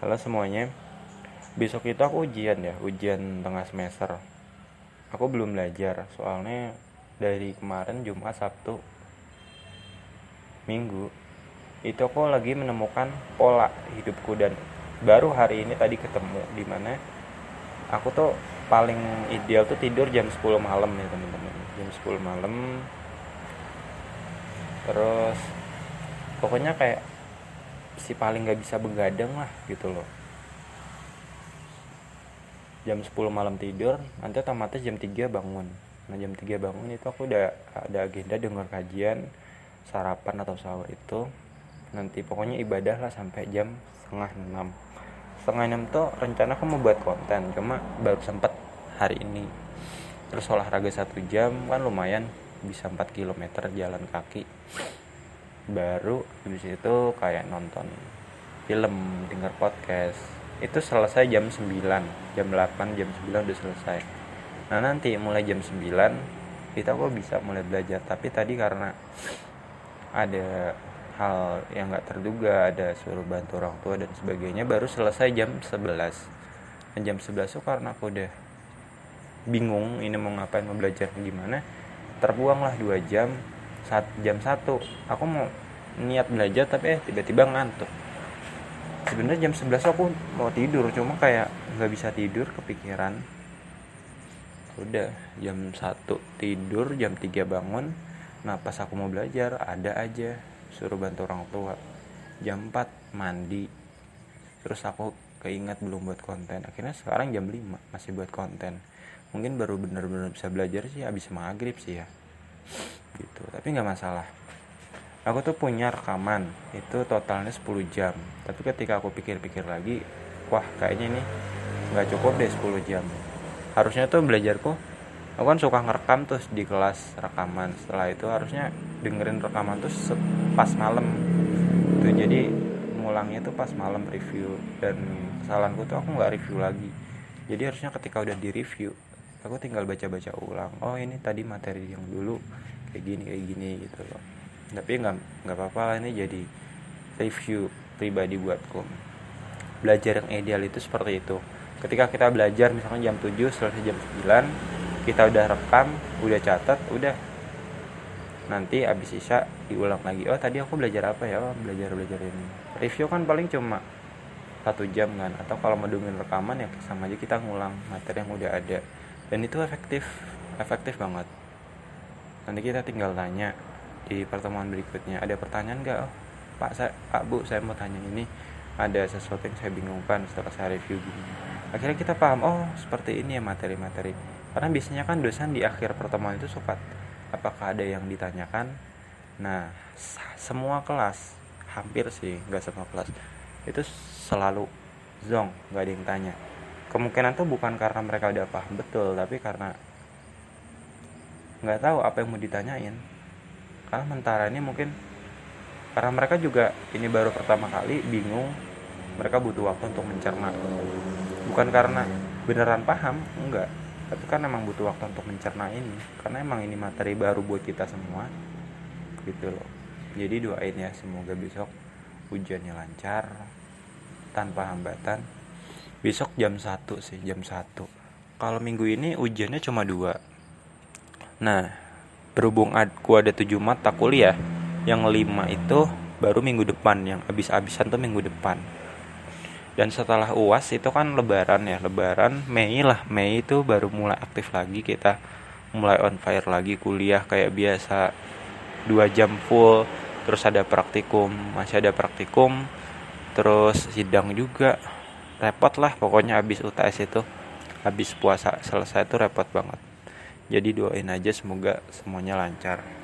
Halo semuanya. Besok itu aku ujian ya Ujian tengah semester. Aku belum belajar Soalnya dari kemarin Jumat Sabtu Minggu Itu aku lagi menemukan pola hidupku Dan baru hari ini tadi ketemu Di mana aku tuh paling ideal tuh tidur jam 10 malam ya teman-teman. Jam 10 malam. Terus Pokoknya kayak si paling gak bisa begadang lah gitu loh. Jam 10 malam tidur nanti otomatis jam 3 bangun. Nah jam 3 bangun itu aku udah ada agenda dengar kajian sarapan atau sahur itu. Nanti pokoknya ibadah lah sampai jam setengah 6 setengah 6 tuh rencana aku mau buat konten cuma baru sempet hari ini. Terus olahraga satu jam kan lumayan bisa 4 km jalan kaki baru habis itu kayak nonton film dengar podcast. Itu selesai jam 9 jam 8 jam 9 udah selesai. Nah nanti mulai jam 9 kita kok bisa mulai belajar. Tapi tadi karena ada hal yang nggak terduga ada suruh bantu orang tua dan sebagainya baru selesai jam 11 dan jam 11 tuh karena aku udah bingung ini mau ngapain mau belajar gimana terbuanglah dua jam saat jam satu. Aku mau niat belajar tapi eh tiba-tiba ngantuk. Sebenarnya jam 11 aku mau tidur cuma kayak nggak bisa tidur kepikiran. Udah jam 1 tidur jam 3 bangun. Nah pas aku mau belajar ada aja suruh bantu orang tua. Jam 4 mandi. Terus aku keinget belum buat konten. Akhirnya sekarang jam 5 masih buat konten. Mungkin baru bener-bener bisa belajar sih abis maghrib sih ya gitu. Tapi nggak masalah. Aku tuh punya rekaman. Itu totalnya 10 jam. Tapi ketika aku pikir-pikir lagi wah kayaknya ini nggak cukup deh 10 jam. Harusnya tuh belajarku aku kan suka ngerekam terus di kelas rekaman. Setelah itu harusnya dengerin rekaman tuh pas malam. Tuh jadi ngulangnya tuh pas malam review. Dan kesalahanku tuh aku nggak review lagi. Jadi harusnya ketika udah di review aku tinggal baca-baca ulang. Oh ini tadi materi yang dulu kayak gini kayak gini gitu loh. Tapi nggak nggak apa-apa lah ini jadi review pribadi buatku. Belajar yang ideal itu seperti itu. Ketika kita belajar misalnya jam 7 selesai jam 9 kita udah rekam udah catat udah. Nanti abis isya diulang lagi. Oh tadi aku belajar apa ya? Oh, belajar belajar ini. Review kan paling cuma satu jam kan? Atau kalau mau dengerin rekaman ya sama aja kita ngulang materi yang udah ada dan itu efektif efektif banget. Nanti kita tinggal tanya di pertemuan berikutnya. Ada pertanyaan nggak oh, pak saya pak bu saya mau tanya ini. Ada sesuatu yang saya bingungkan setelah saya review gini. Akhirnya kita paham oh seperti ini ya materi-materi. Karena biasanya kan dosen di akhir pertemuan itu suka apakah ada yang ditanyakan? Nah semua kelas hampir sih nggak semua kelas itu selalu zong nggak ada yang tanya kemungkinan tuh bukan karena mereka udah paham betul tapi karena nggak tahu apa yang mau ditanyain. Karena mentara ini mungkin karena mereka juga ini baru pertama kali bingung mereka butuh waktu untuk mencerna. Bukan karena beneran paham enggak. Tapi kan emang butuh waktu untuk mencerna ini karena emang ini materi baru buat kita semua gitu loh. Jadi doain ya semoga besok ujiannya lancar tanpa hambatan besok jam 1 sih jam 1 kalau minggu ini ujiannya cuma dua. Nah berhubung aku ada 7 mata kuliah yang 5 itu baru minggu depan yang habis-habisan tuh minggu depan. Dan setelah uas itu kan lebaran ya lebaran Mei lah. Mei itu baru mulai aktif lagi kita. Mulai on fire lagi kuliah kayak biasa. Dua jam full terus ada praktikum masih ada praktikum terus sidang juga repot lah pokoknya habis UTS itu. Habis puasa selesai itu repot banget. Jadi doain aja semoga semuanya lancar